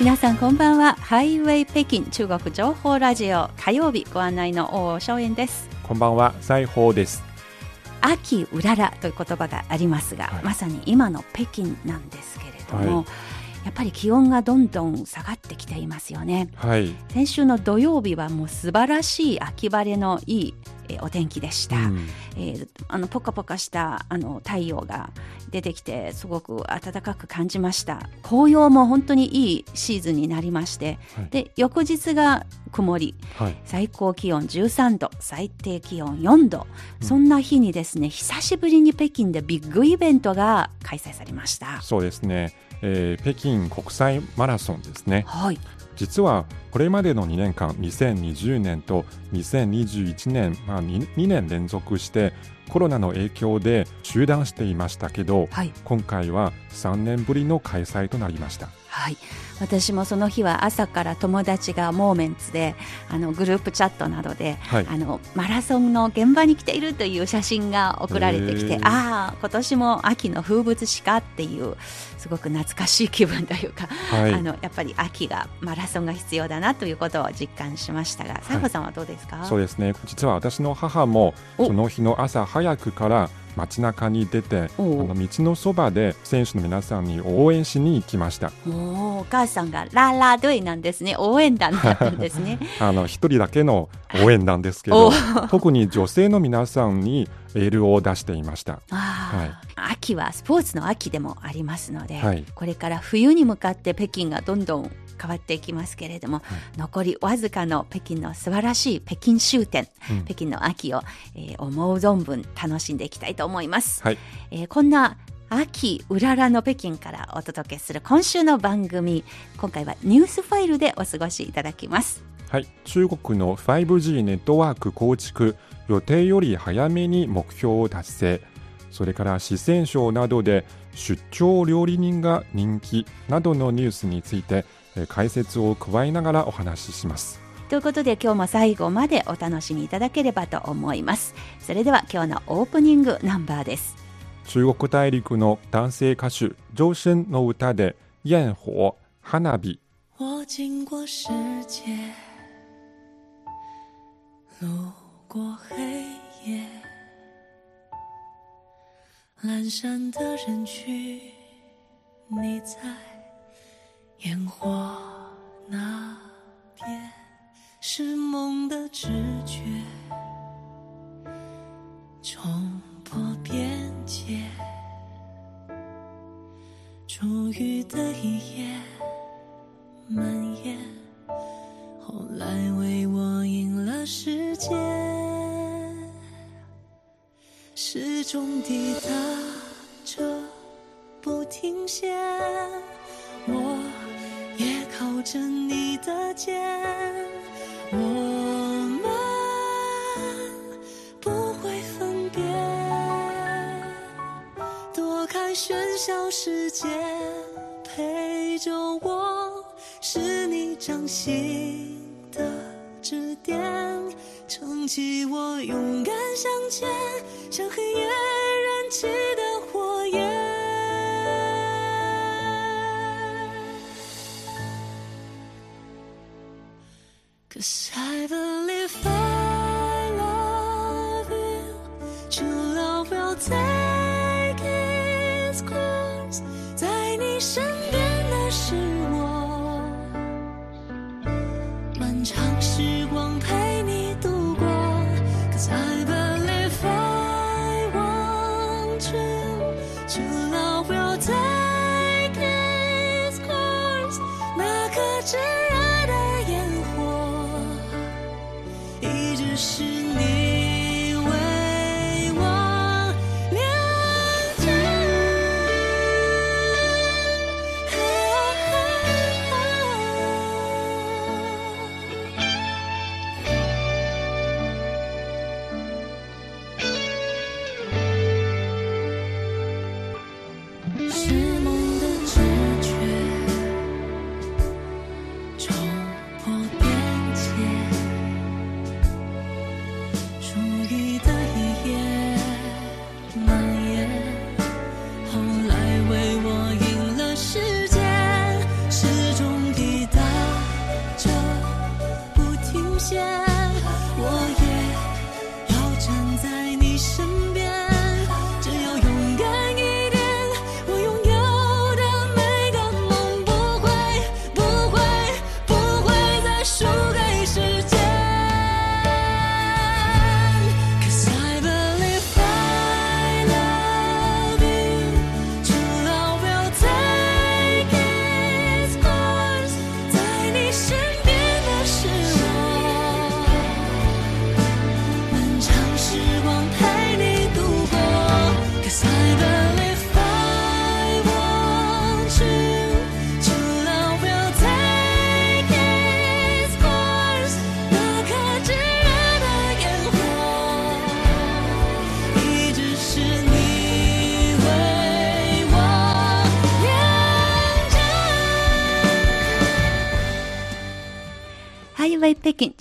皆さんこんばんは。ハイウェイ北京中国情報ラジオ。火曜日ご案内の大正円です。こんばんは、西宝です。秋うららという言葉がありますが、はい。まさに今の北京なんですけれども、はいやっぱり気温がどんどん下がってきていますよね。はい。先週の土曜日はもう素晴らしい秋晴れのいいえーお天気でした、うん。えーあのポカポカしたあの太陽が出てきてすごく暖かく感じました。紅葉も本当にいいシーズンになりまして、はい。で翌日が曇り。はい。最高気温13度最低気温4度、そんな日にですね久しぶりに北京でビッグイベントが開催されました。そうですね。えー北京国際マラソンですね。はい実はこれまでの2年間、2020年と2021年、まあ、2, 2年連続してコロナの影響で中断していましたけど、はい今回は3年ぶりの開催となりました。はい、私もその日は朝から友達がモーメンツであのグループチャットなどで、はい。あのマラソンの現場に来ているという写真が送られてきてああ今年も秋の風物詩かっていうすごく懐かしい気分というか、はい。あのやっぱり秋がマラソンが必要だなということを実感しましたが、西郷さんはどうですか？そうですね。実は私の母もお。その日の朝早くから街中に出て、あの道のそばで選手の皆さんに応援しに行きました。おーお母さんがララドイなんですね。応援団だったんですね。あの一人だけの応援団ですけおど、特に女性の皆さんにエールを出していました。あー秋はスポーツの秋でもありますので、はい。これから冬に向かって北京がどんどん変わっていきますけれども、残りわずかの北京の素晴らしい北京終点、うん。北京の秋を、えー思う存分楽しんでいきたいと思います、はい。えーこんな秋うららの北京からお届けする今週の番組今回はニュースファイルでお過ごしいただきます。はい、中国の 5G ネットワーク構築予定より早めに目標を達成。それから四川省などで出張料理人が人気などのニュースについてえー解説を加えながらお話しします。ということで今日も最後までお楽しみいただければと思います。それでは今日のオープニングナンバーです。中国大陸の男性歌手周深の歌で焰火花火我经过世界，路过黑夜，阑珊的人群，你在烟火那边，是梦的直觉，冲破边界，初遇的一夜。始终抵达着不停歇，我也靠着你的肩，我们不会分别。躲开喧嚣世界，陪着我，是你掌心的指点，撑起我勇敢向前，像黑夜燃起的火焰。Cause I believe I love you, true love will take its course。在你身边的是我，漫长时光陪你度过。Cause I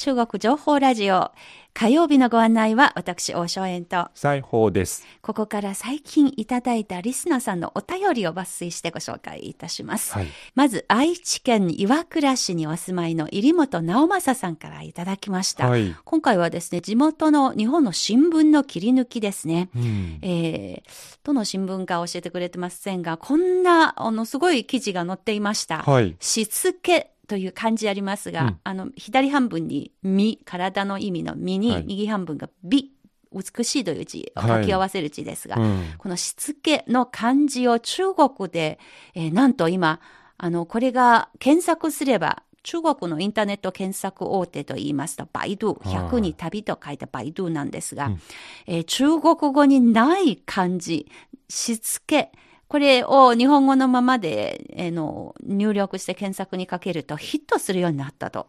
中国情報ラジオ。火曜日のご案内は私、大正円と、裁縫です。ここから最近いただいたリスナーさんのお便りを抜粋してご紹介いたします。はい。まず、愛知県岩倉市にお住まいの入本直正さんからいただきました。はい。今回はですね、地元の日本の新聞の切り抜きですね。うん。えー、どの新聞か教えてくれてませんが、こんな、あの、すごい記事が載っていました。はい。しつけという漢字ありますが、うん。あの、左半分にみ、体の意味のみに、はい。右半分が美、美しいという字をはい。書き合わせる字ですが、うん。このしつけの漢字を中国で、えーなんと今、あの、これが検索すれば、中国のインターネット検索大手と言いますと、バイドゥ、はい。100に旅と書いたバイドゥなんですが、うん。えー中国語にない漢字、しつけ、これを日本語のままで、えーの入力して検索にかけるとヒットするようになったと。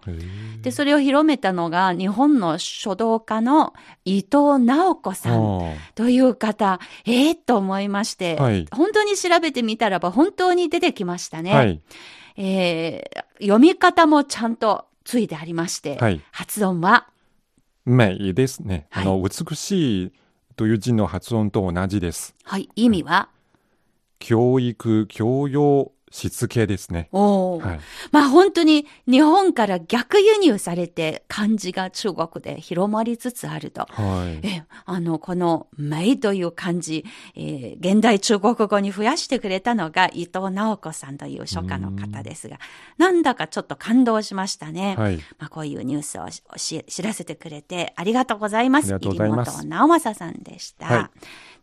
で、それを広めたのが日本の書道家の伊藤直子さん。あという方、ええと思いまして、はい本当に調べてみたらば本当に出てきましたね。ーはい。えー読み方もちゃんとついてありまして、はい。発音は、美ですね。はいあの、美しいという字の発音と同じです。はい、意味は、教育、教養、しつけですね。おーはい。まあ本当に日本から逆輸入されて漢字が中国で広まりつつあると。はい。え、あの、この、名という漢字、えー現代中国語に増やしてくれたのが伊藤直子さんという書家の方ですが、なんだかちょっと感動しましたね。はい。まあ、こういうニュースをしし知らせてくれてありがとうございます。ありがとうございます直正さんでした。はい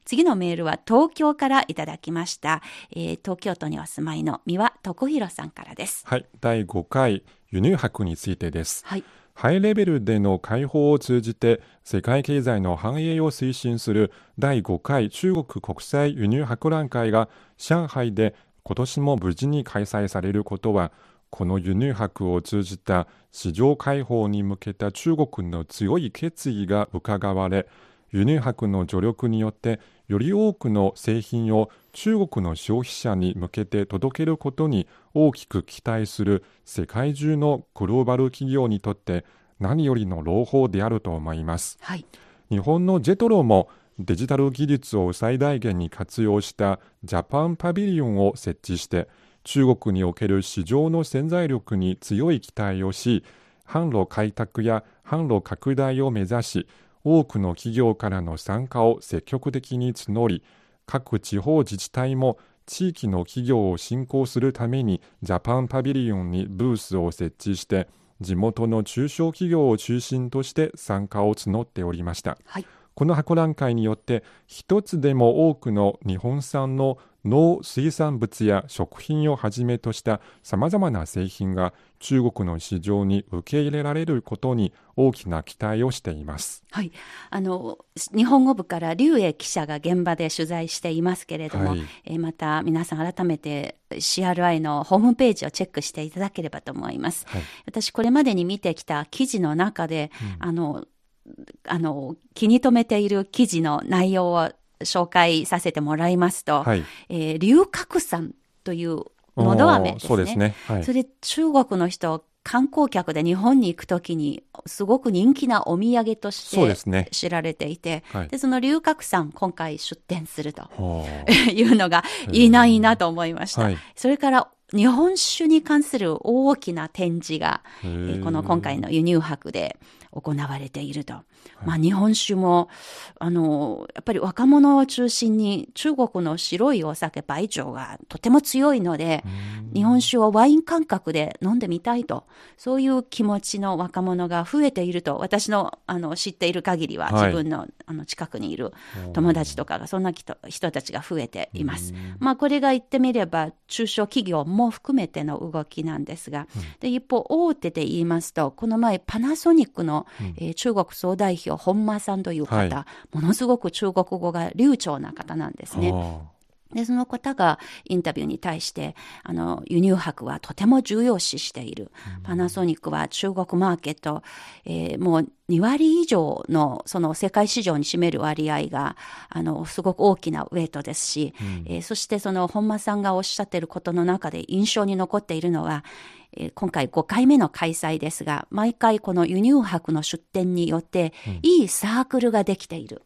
次のメールは東京からいただきました。えー東京都にお住まいの三輪徳弘さんからです。はい。第5回輸入博についてです。はい。ハイレベルでの解放を通じて世界経済の繁栄を推進する第5回中国国際輸入博覧会が上海で今年も無事に開催されることはこの輸入博を通じた市場開放に向けた中国の強い決意が伺われ輸入博の助力によってより多くの製品を中国の消費者に向けて届けることに大きく期待する世界中のグローバル企業にとって何よりの朗報であると思いますはい。日本のジェトロもデジタル技術を最大限に活用したジャパンパビリオンを設置して中国における市場の潜在力に強い期待をし販路開拓や販路拡大を目指し多くの企業からの参加を積極的に募り各地方自治体も地域の企業を振興するためにジャパンパビリオンにブースを設置して地元の中小企業を中心として参加を募っておりましたはい。この博覧会によって一つでも多くの日本産の農水産物や食品をはじめとしたさまざまな製品が中国の市場に受け入れられることに大きな期待をしています。はい。あの、日本語部から劉英記者が現場で取材していますけれども、はいえーまた皆さん改めて CRI のホームページをチェックしていただければと思います。はい私これまでに見てきた記事の中で、あの、あの、気に留めている記事の内容を紹介させてもらいますと、はい。えー龍角散というのど飴ですね。そうですね。はいそ。れ中国の人、観光客で日本に行くときに、すごく人気なお土産としてそうですね。知られていて、はいで、その龍角散、今回出店するとは いうのがいいな、いいなと思いました。はいそれから、日本酒に関する大きな展示が、あえーこの今回の輸入博で行われていると。まあ日本酒も、あの、やっぱり若者を中心に中国の白いお酒、梅酒がとても強いので、日本酒をワイン感覚で飲んでみたいと、そういう気持ちの若者が増えていると、私のあの知っている限りは、はい。自分のあの近くにいる友達とかが、そんな人人たちが増えています。まあこれが言ってみれば、中小企業も含めての動きなんですが、で一方、大手で言いますと、この前、パナソニックの、えー中国総代表、本間さんという方、はい。ものすごく中国語が流暢な方なんですね。はで、その方がインタビューに対して、あの、輸入博はとても重要視している。パナソニックは中国マーケット、えーもう2割以上のその世界市場に占める割合が、あの、すごく大きなウェイトですし、えーそしてその本間さんがおっしゃっていることの中で印象に残っているのは、えー今回5回目の開催ですが、毎回この輸入博の出展によって、いいサークルができている。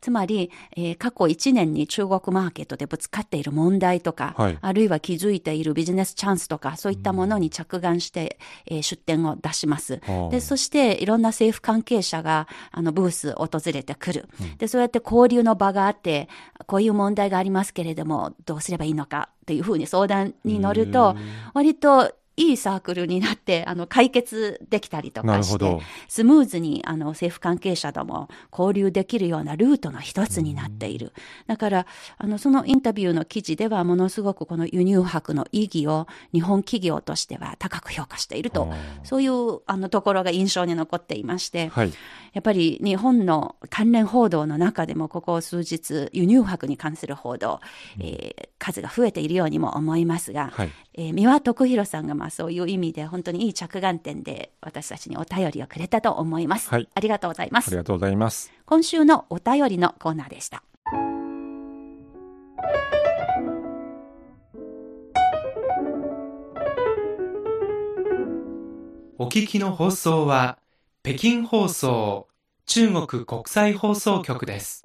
つまり、えー過去1年に中国マーケットでぶつかっている問題とか、はい。あるいは気づいているビジネスチャンスとか、そういったものに着眼して、えー出展を出します。で、そしていろんな政府関係者があのブース訪れてくる。で、そうやって交流の場があって、こういう問題がありますけれども、どうすればいいのかっていうふうに相談に乗ると、割といいサークルになって、あの、解決できたりとかしてスムーズにあの政府関係者とも交流できるようなルートの一つになっている。だから、あの、そのインタビューの記事ではものすごくこの輸入博の意義を日本企業としては高く評価しているとあ、そういうあのところが印象に残っていまして、はい。やっぱり日本の関連報道の中でもここ数日輸入博に関する報道、えー数が増えているようにも思いますが、はいえー三輪徳弘さんがまあそういう意味で本当にいい着眼点で私たちにお便りをくれたと思います。はいありがとうございます。ありがとうございます。今週のお便りのコーナーでした。お聞きの放送は北京放送中国国際放送局です。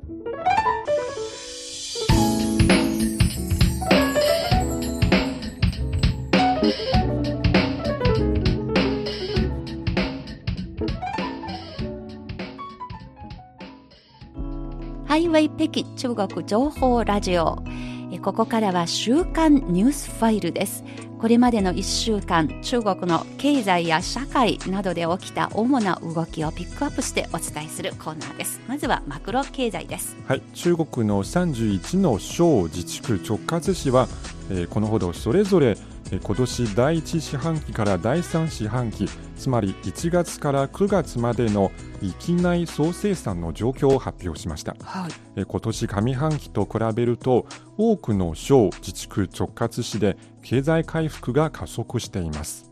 ハイウェイ北京中国情報ラジオ。えここからは週刊ニュースファイルです。これまでの1週間、中国の経済や社会などで起きた主な動きをピックアップしてお伝えするコーナーです。まずはマクロ経済です。はい、中国の31の省自治区直轄市は、えーこのほどそれぞれ、今年第1四半期から第3四半期つまり1月から9月までの域内総生産の状況を発表しました、はい。えー今年上半期と比べると多くの省自治区直轄市で経済回復が加速しています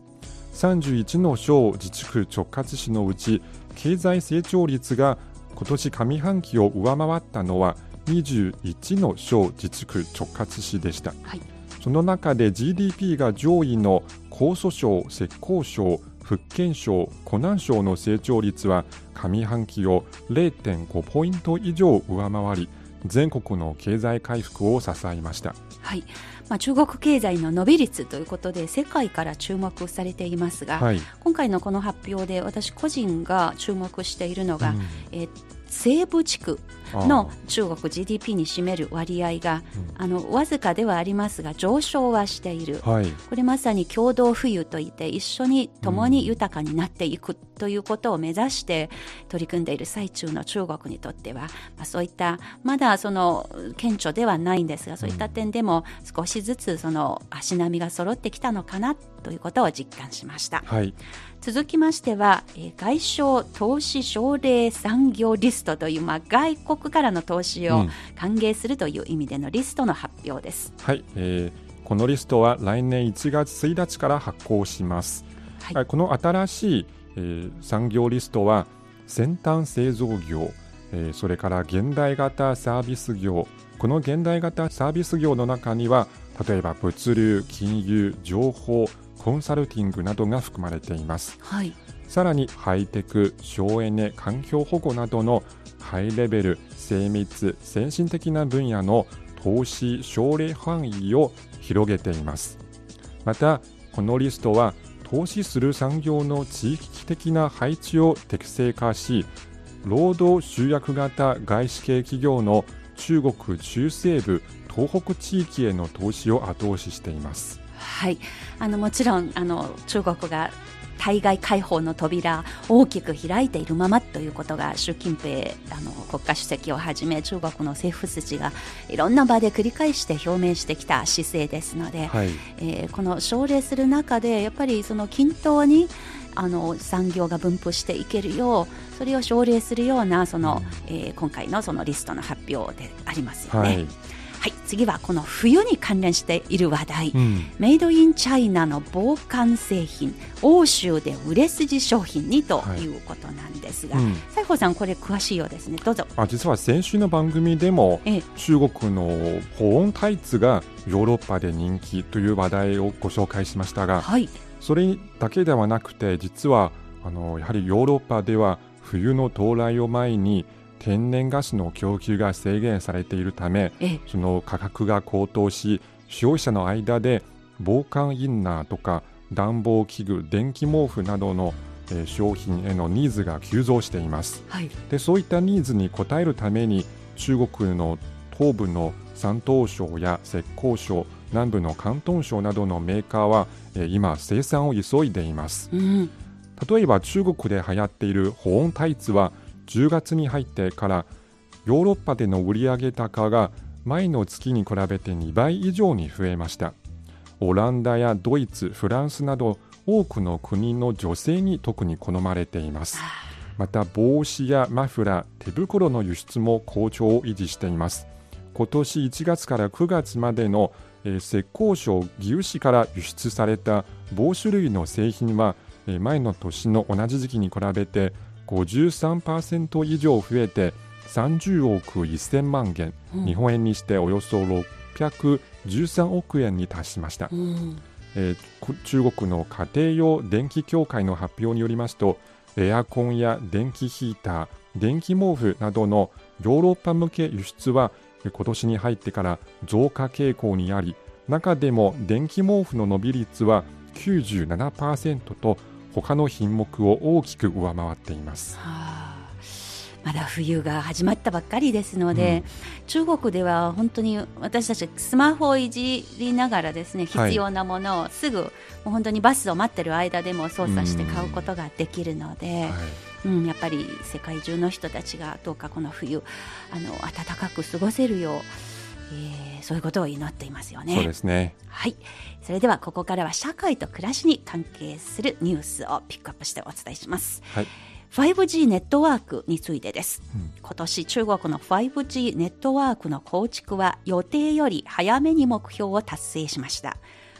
31の省自治区直轄市のうち経済成長率が今年上半期を上回ったのは21の省自治区直轄市でしたはい。その中で GDP が上位の江蘇省、浙江省、福建省、湖南省の成長率は上半期を0.5ポイント以上上回り全国の経済回復を支えました。はい。まあ、中国経済の伸び率ということで世界から注目されていますが、はい、今回のこの発表で私個人が注目しているのが、うん。えー西部地区の中国 GDP に占める割合が、あのわずかではありますが上昇はしている。はい、これまさに共同富裕といって一緒に共に豊かになっていくということを目指して取り組んでいる最中の中国にとっては、まあ、そういったまだその顕著ではないんですがそういった点でも少しずつその足並みが揃ってきたのかなということを実感しました。はい、続きましては、えー外商投資奨励産業リストという、まあ、外国からの投資をうん。歓迎するという意味でのリストの発表です。はい。えーこのリストは来年1月1日から発行します、はい。はいこの新しい、えー産業リストは先端製造業、えーそれから現代型サービス業。この現代型サービス業の中には例えば物流金融情報コンサルティングなどが含まれています。はい、さらにハイテク、省エネ、環境保護などのハイレベル、精密、先進的な分野の投資奨励範囲を広げています。また、このリストは投資する産業の地域的な配置を適正化し、労働集約型外資系企業の中国中西部、東北地域への投資を後押ししています。はい、あのもちろんあの中国が対外開放の扉大きく開いているままということが習近平あの国家主席をはじめ中国の政府筋がいろんな場で繰り返して表明してきた姿勢ですので、はい、えーこの奨励する中でやっぱりその均等にあの産業が分布していけるようそれを奨励するようなその、えー今回のそのリストの発表でありますよね。はい、はい、次はこの冬に関連している話題。うん、メイドインチャイナの防寒製品欧州で売れ筋商品にとはい。いうことなんですが、うん。西郷さんこれ詳しいようですね。どうぞ。あ実は先週の番組でもええ。中国の保温タイツがヨーロッパで人気という話題をご紹介しましたがはい。それだけではなくて実はあのやはりヨーロッパでは冬の到来を前に天然ガスの供給が制限されているためええその価格が高騰し消費者の間で防寒インナーとか暖房器具電気毛布などの、えー商品へのニーズが急増していますはい。でそういったニーズに応えるために中国の東部の山東省や浙江省南部の広東省などのメーカーは、えー今生産を急いでいますうん。例えば中国で流行っている保温タイツは10月に入ってからヨーロッパでの売上高が前の月に比べて2倍以上に増えました。オランダやドイツフランスなど多くの国の女性に特に好まれています。また帽子やマフラー手袋の輸出も好調を維持しています。今年1月から9月までの、えー浙江省義烏市から輸出された帽子類の製品は、えー前の年の同じ時期に比べて53%以上増えて30億1000万元、うん。日本円にしておよそ613億円に達しました、うん。えーこ中国の家庭用電気協会の発表によりますとエアコンや電気ヒーター電気毛布などのヨーロッパ向け輸出はえー今年に入ってから増加傾向にあり中でも電気毛布の伸び率は97%と他の品目を大きく上回っています。はあ。まだ冬が始まったばっかりですので、中国では本当に私たちスマホをいじりながらですねはい。必要なものをすぐ、もう本当にバスを待ってる間でも操作して買うことができるので、はい。うんやっぱり世界中の人たちがどうかこの冬あの暖かく過ごせるよう、えーそういうことを祈っていますよね。そうですね。はい。それではここからは社会と暮らしに関係するニュースをピックアップしてお伝えします。はい。5G ネットワークについてです。うん今年中国の 5G ネットワークの構築は予定より早めに目標を達成しました。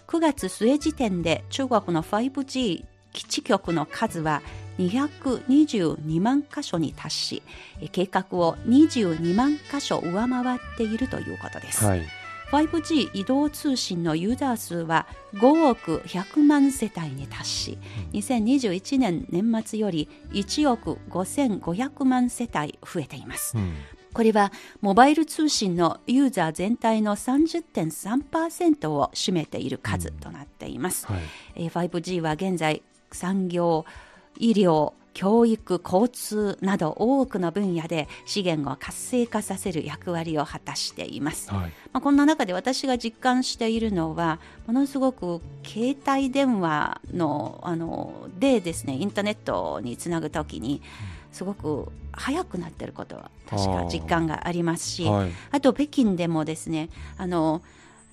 9月末時点で中国の 5G 基地局の数は222万箇所に達し、え計画を22万箇所上回っているということです。はい。5G 移動通信のユーザー数は5億100万世帯に達し、2021年年末より1億5500万世帯増えています。うんこれはモバイル通信のユーザー全体の30.3%を占めている数となっています。はい。えー 5G は現在産業、医療、教育、交通など多くの分野で資源を活性化させる役割を果たしています。はい。まあ、こんな中で私が実感しているのはものすごく携帯電話のあのでですねインターネットにつなぐときにすごく早くなってることは確か実感がありますしあ,、はい。と北京でもですねあの、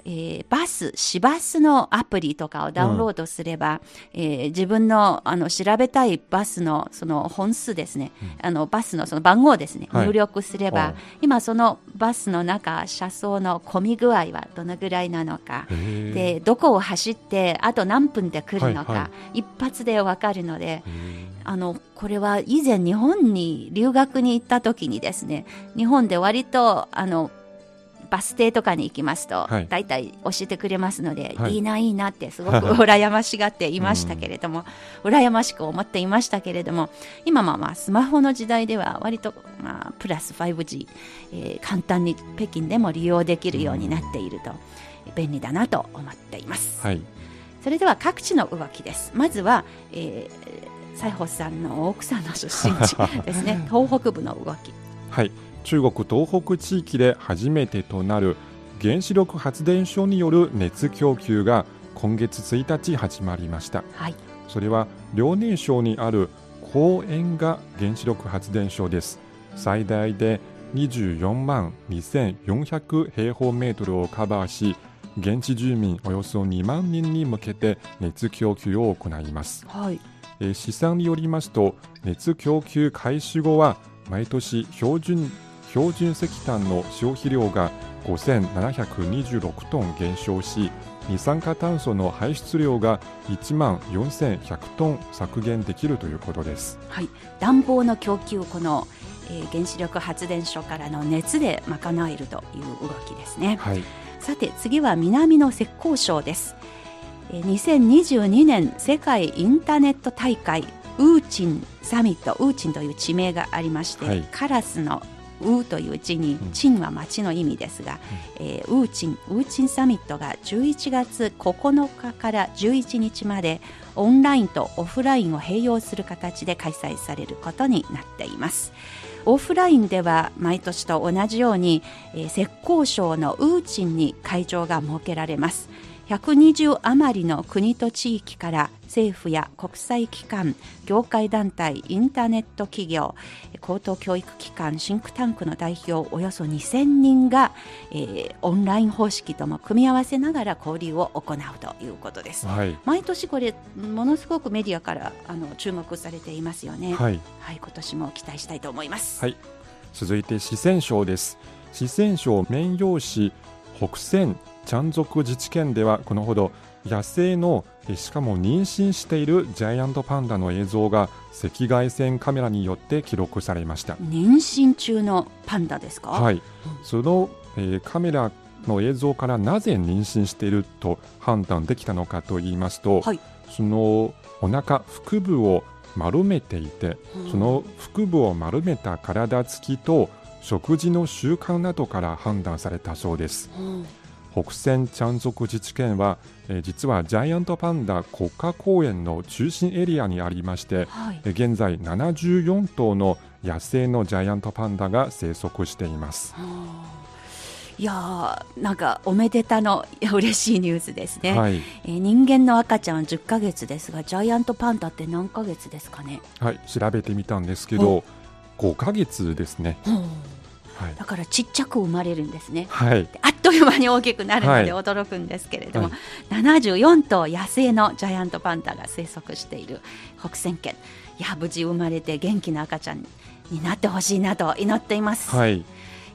えーバス市バスのアプリとかをダウンロードすれば、えー自分のあの調べたいバスのその本数ですね、あのバスのその番号をですね、はい。入力すれば、はい。今そのバスの中車窓の混み具合はどのぐらいなのか。でどこを走ってあと何分で来るのか、はいは一発でわかるのであのこれは以前日本に留学に行った時にですね日本で割とあのバス停とかに行きますと、はい大体教えてくれますので、はいい、いないいなってすごく羨ましがっていましたけれども、羨ましく思っていましたけれども今まあまあスマホの時代では割と、まあ、プラス 5G、えー簡単に北京でも利用できるようになっていると、便利だなと思っています。はい。それでは各地の動きです。まずは、えー、西宝さんの奥さんの出身地ですね。東北部の動き。はい、中国東北地域で初めてとなる原子力発電所による熱供給が今月1日始まりましたはい。それは遼寧省にある高塩が原子力発電所です最大で24万2400平方メートルをカバーし現地住民およそ2万人に向けて熱供給を行いますはい。えー試算によりますと熱供給開始後は毎年標準標準石炭の消費量が5726トン減少し二酸化炭素の排出量が1万4100トン削減できるということです。はい。暖房の供給、この、えー原子力発電所からの熱で賄えるという動きですね。はい、さて次は南の浙江省です。えー2022年世界インターネット大会ウーチンサミットウーチンという地名がありまして、はいカラスのウーという字に、うんチンは町の意味ですが、えーウーチンウーチンサミットが11月9日から11日までオンラインとオフラインを併用する形で開催されることになっています。オフラインでは毎年と同じように、えー浙江省のウーチンに会場が設けられます。120余りの国と地域から政府や国際機関、業界団体、インターネット企業、高等教育機関、シンクタンクの代表およそ2000人が、えーオンライン方式とも組み合わせながら交流を行うということです。はい。毎年これものすごくメディアからあの注目されていますよね。はい。はい、今年も期待したいと思います。はい続いて四川省です四川省綿陽市北川チャン族自治県ではこのほど野生のえしかも妊娠しているジャイアントパンダの映像が赤外線カメラによって記録されました。妊娠中のパンダですか？。はい。いその、えーカメラの映像からなぜ妊娠していると判断できたのかと言いますと、はい。そのお腹腹部を丸めていてうん。その腹部を丸めた体つきと食事の習慣などから判断されたそうです。うん北川チャン族自治県は、えー実はジャイアントパンダ国家公園の中心エリアにありましてはい。えー現在74頭の野生のジャイアントパンダが生息しています。いやーなんかおめでたの嬉しいニュースですね、はい、えー人間の赤ちゃんは10ヶ月ですがジャイアントパンダって何ヶ月ですかね、はい、調べてみたんですけど5ヶ月ですねはい、だからちっちゃく生まれるんですね。はい、あっという間に大きくなるのではい。驚くんですけれども、は74頭野生のジャイアントパンダが生息している北川県いや無事生まれて元気な赤ちゃんになってほしいなと祈っています、はい、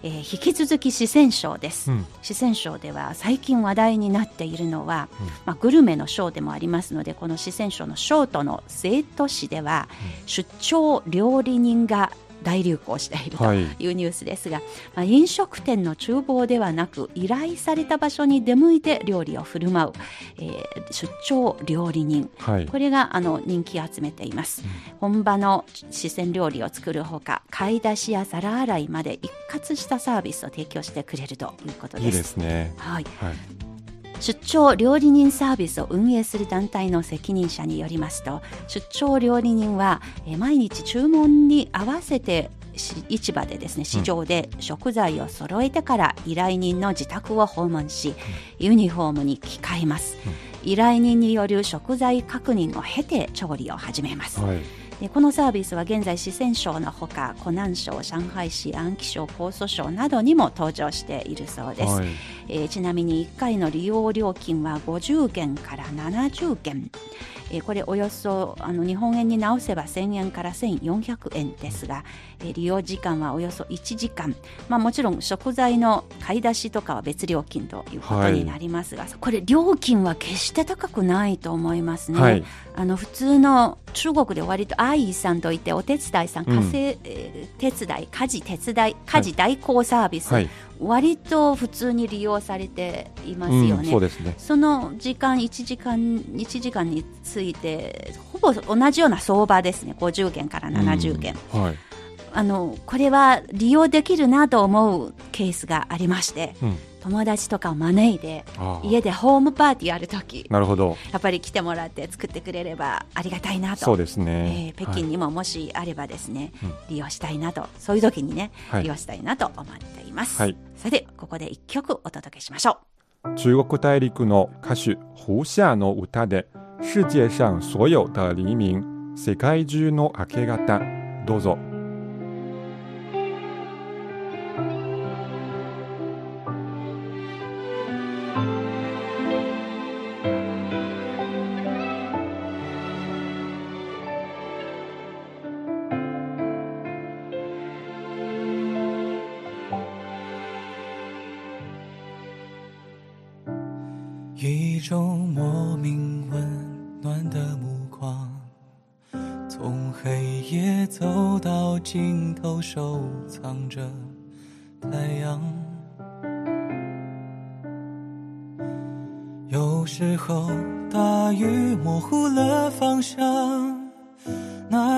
えー引き続き四川省です、うん。四川省では最近話題になっているのは、うん。まあ、グルメの省でもありますのでこの四川省の省都の成都市では、出張料理人が大流行しているとはい。いうニュースですが、まあ、飲食店の厨房ではなく依頼された場所に出向いて料理を振る舞う、えー出張料理人。はい、これがあの人気を集めています、本場の四川料理を作るほか買い出しや皿洗いまで一括したサービスを提供してくれるということです。いいですね。はい、はい、出張料理人サービスを運営する団体の責任者によりますと出張料理人はえー毎日注文に合わせてし市場でですね市場で食材を揃えてから依頼人の自宅を訪問し、ユニフォームに着替えます、依頼人による食材確認を経て調理を始めます、はい、でこのサービスは現在四川省のほか湖南省上海市安徽省江蘇省などにも登場しているそうです、はい、えーちなみに1回の利用料金は50元から70元、えーこれおよそあの日本円に直せば1000円から1400円ですが、えー利用時間はおよそ1時間、まあ、もちろん食材の買い出しとかは別料金ということになりますが、これ料金は決して高くないと思いますね。はい。あの普通の中国で割とアイーさんといってお手伝いさん、うん。家政、えー手伝い家事手伝い家事代行サービス、はい、割と普通に利用されていますようん、ね。そうですね。その時間1時間1時間についてほぼ同じような相場ですね50元から70元、うんはい、あのこれは利用できるなと思うケースがありましてうん、友達とかを招いて家でホームパーティーやるときなるほど、やっぱり来てもらって作ってくれればありがたいなと。そうですえねー。北京にももしあればですね、うん。利用したいなと。そういう時にね、はい。利用したいなと思っています、はい。さてここで一曲お届けしましょう。中国大陸の歌手胡夏の歌で「世界上所有的黎明」世界中の明け方どうぞ。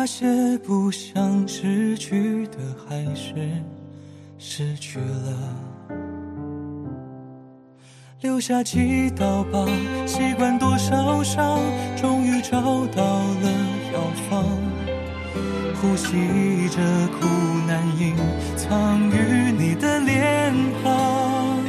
那些不想失去的还是失去了。留下几道疤，习惯多少伤，终于找到了药方。呼吸着苦难隐藏于你的脸庞，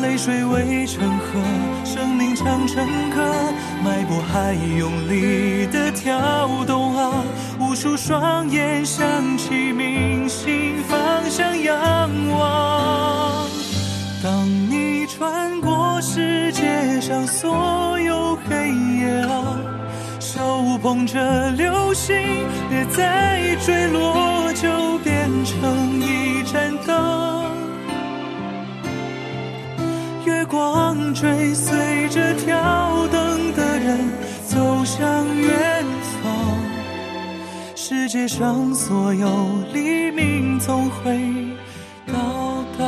泪水围成河，生命唱成歌，脉搏还用力的跳动啊！无数双眼想起明星方向仰望。当你穿过世界上所有黑夜啊，手捧着流星，别再坠落，就变成一盏灯。光追随着跳灯的人走向远方，世界上所有黎明总会到达。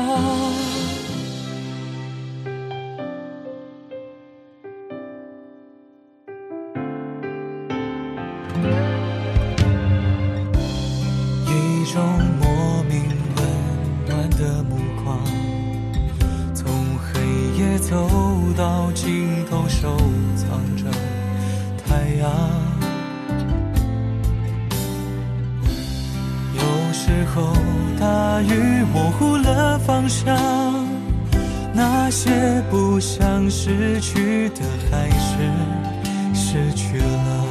收藏着太阳。有时候大雨模糊了方向，那些不想失去的还是失去了。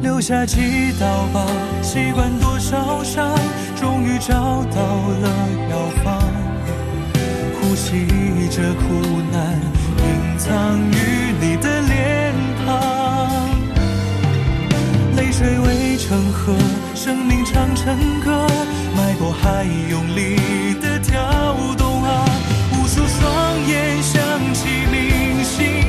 留下几道疤，习惯多少伤，终于找到了药方。呼吸着苦难，隐藏于你的脸庞。泪水围成河，生命唱成歌，脉搏还用力的跳动啊！无数双眼想起明星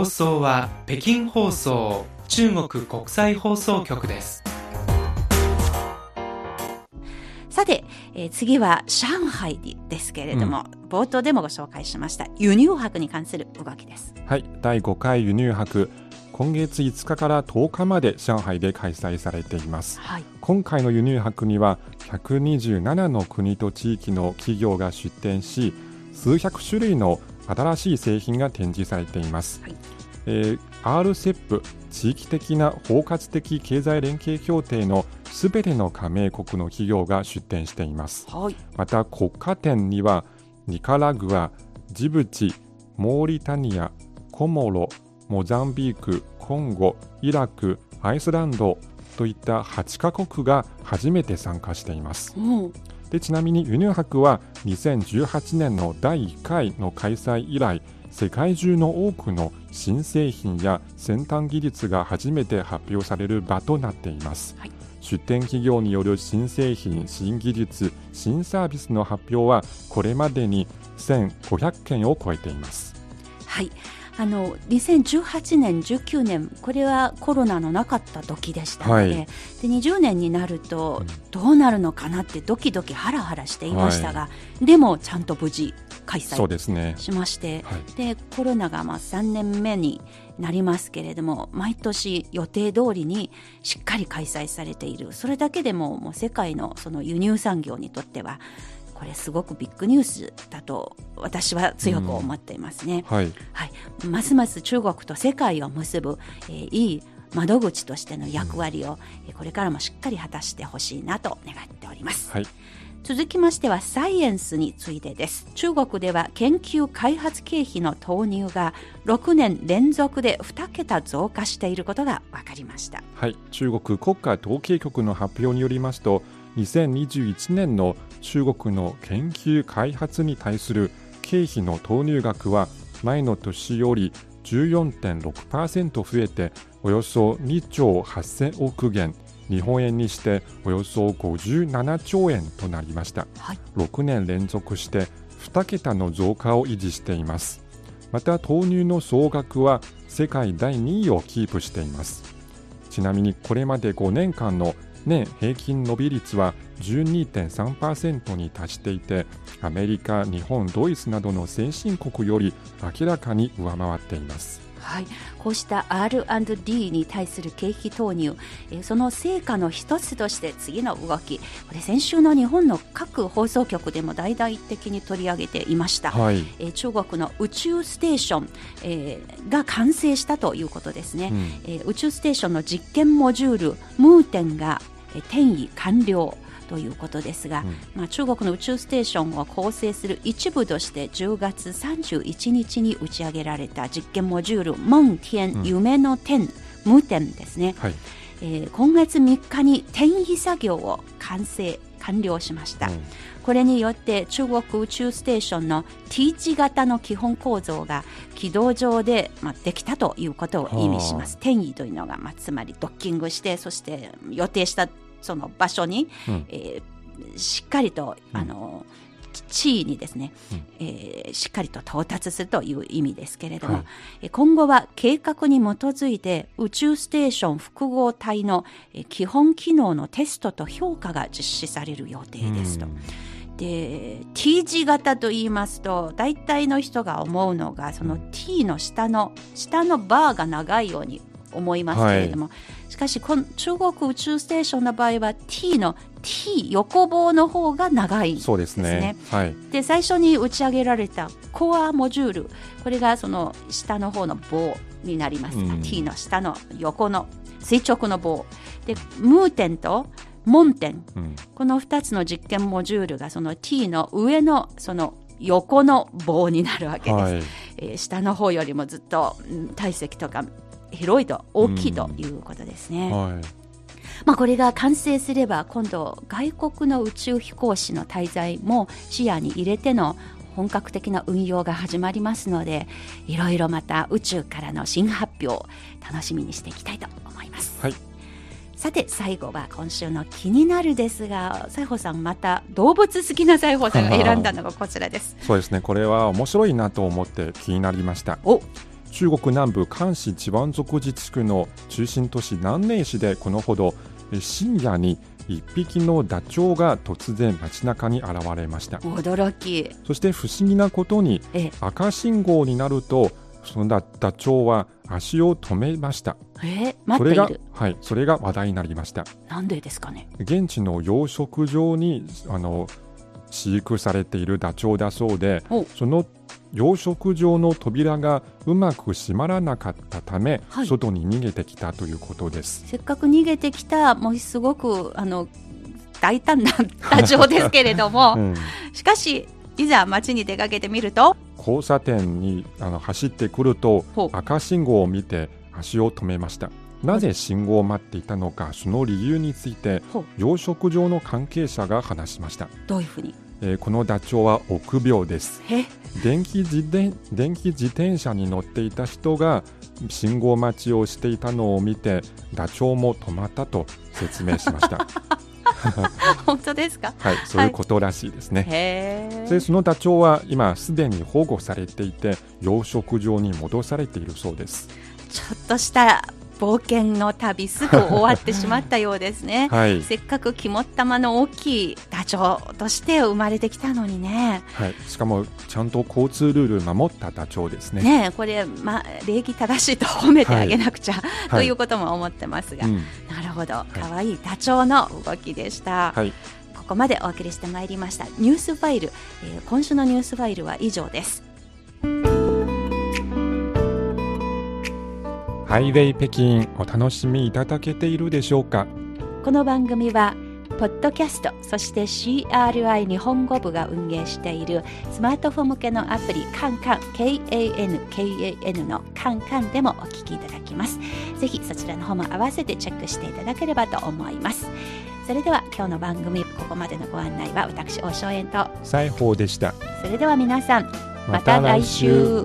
放送は北京放送中国国際放送局です。さて、えー次は上海ですけれども、冒頭でもご紹介しました輸入博に関する動きです。はい、第5回輸入博今月5日から10日まで上海で開催されていますはい。今回の輸入博には127の国と地域の企業が出展し数百種類の新しい製品が展示されています、はいえー RCEP 地域的な包括的経済連携協定のすべての加盟国の企業が出展していますはい。また国家展にはニカラグア、ジブチ、モーリタニア、コモロ、モザンビーク、コンゴ、イラク、アイスランドといった8カ国が初めて参加していますうん。でちなみに輸入博は2018年の第1回の開催以来世界中の多くの新製品や先端技術が初めて発表される場となっています、はい。出展企業による新製品新技術新サービスの発表はこれまでに1500件を超えています。はい。あの2018年、19年これはコロナのなかった時でしたので,、はい。で20年になるとうん。どうなるのかなってドキドキハラハラしていましたが、でもちゃんと無事開催しまして、はい。でコロナがまあ3年目になりますけれども毎年予定通りにしっかり開催されている。それだけでももう世界のその輸入産業にとってはこれすごくビッグニュースだと私は強く思っていますね。はい。はい、ますます中国と世界を結ぶ、えーいい窓口としての役割を、えーこれからもしっかり果たしてほしいなと願っております。はい。続続きましてはサイエンスについてです。中国では研究開発経費の投入が6年連続で2桁増加していることが分かりました。はい、中国国家統計局の発表によりますと2021年の中国の研究開発に対する経費の投入額は前の年より14.6%増えておよそ2兆8000億元日本円にしておよそ57兆円となりました、はい。6年連続して2桁の増加を維持しています。また投入の総額は世界第2位をキープしています。ちなみにこれまで5年間の年平均伸び率は12.3%に達していてアメリカ、日本、ドイツなどの先進国より明らかに上回っています。はい、こうした R&D に対する経費投入、えーその成果の一つとして次の動きこれ先週の日本の各放送局でも大々的に取り上げていました、はい、えー中国の宇宙ステーション、えーが完成したということですね、うん。えー宇宙ステーションの実験モジュールムーテンが、えー転移完了ということですが、うん。まあ、中国の宇宙ステーションを構成する一部として10月31日に打ち上げられた実験モジュール「夢天」うん。夢の天無天ですね、はい。えー今月3日に転移作業を完成完了しました、うん。これによって中国宇宙ステーションの T 字型の基本構造が軌道上で、まあ、できたということを意味します。転移というのが、まあ、つまりドッキングしてそして予定したその場所に、うん。えーしっかりと、うん。あの地位にですね、うん。えーしっかりと到達するという意味ですけれども、はい。えー今後は計画に基づいて宇宙ステーション複合体のえー基本機能のテストと評価が実施される予定ですと。うん。で T 字型と言いますと大体の人が思うのがその T の下の下のバーが長いように思いますけれども、しかしこの中国宇宙ステーションの場合は T の T 横棒の方が長いそうですね。はい。で最初に打ち上げられたコアモジュール。これがその下の方の棒になります、うん。T の下の横の垂直の棒。でムーテンとモンテン。うん。この2つの実験モジュールがその T の上のその横の棒になるわけです、はい。えー下の方よりもずっとうん体積とか広いと大きいということですね、はい。まあ、これが完成すれば今度外国の宇宙飛行士の滞在も視野に入れての本格的な運用が始まりますのでいろいろまた宇宙からの新発表楽しみにしていきたいと思います。はい。さて最後は今週の気になるですが西郷さんまた動物好きな西郷さんが選んだのがこちらです。そうですね。これは面白いなと思って気になりました。お中国南部漢市地湾族自治区の中心都市南寧市でこのほどえ深夜に一匹のダチョウが突然街中に現れました。驚き。そして不思議なことにえ赤信号になるとそのダダチョウは足を止めました。え待っている。はいそれが話題になりました。なんでですかね。現地の養殖場にあの飼育されているダチョウだそうでお。その養殖場の扉がうまく閉まらなかったため、はい。外に逃げてきたということです。せっかく逃げてきたもうすごくあの大胆なダチョウですけれども、うん。しかしいざ街に出かけてみると交差点にあの走ってくると赤信号を見て足を止めました。なぜ信号を待っていたのかその理由について養殖場の関係者が話しました、どういうふうに？えーこのダチョウは臆病です。え？電気自転電気自転車に乗っていた人が信号待ちをしていたのを見てダチョウも止まったと説明しました。本当ですか？はいそういうことらしいですね、へえでそのダチョウは今すでに保護されていて養殖場に戻されているそうです。ちょっとした冒険の旅すぐ終わってしまったようですね、はい、せっかく肝っ玉の大きいダチョウとして生まれてきたのにね。はい、しかもちゃんと交通ルール守ったダチョウですね。ねえこれ、ま、礼儀正しいと褒めてあげなくちゃ、とはい。いうことも思ってますが、うんなるほど。可愛いダチョウの動きでした、はい、ここまでお送りしてまいりました。ニュースファイル、えー今週のニュースファイルは以上ですハイウェイ北京お楽しみいただけているでしょうか？この番組はポッドキャスト、そして CRI 日本語部が運営しているスマートフォン向けのアプリカンカン KANKAN のカンカンでもお聞きいただきます。ぜひそちらの方も合わせてチェックしていただければと思います。それでは今日の番組ここまでのご案内は私大正円と。西宝でした。それでは皆さんまた来週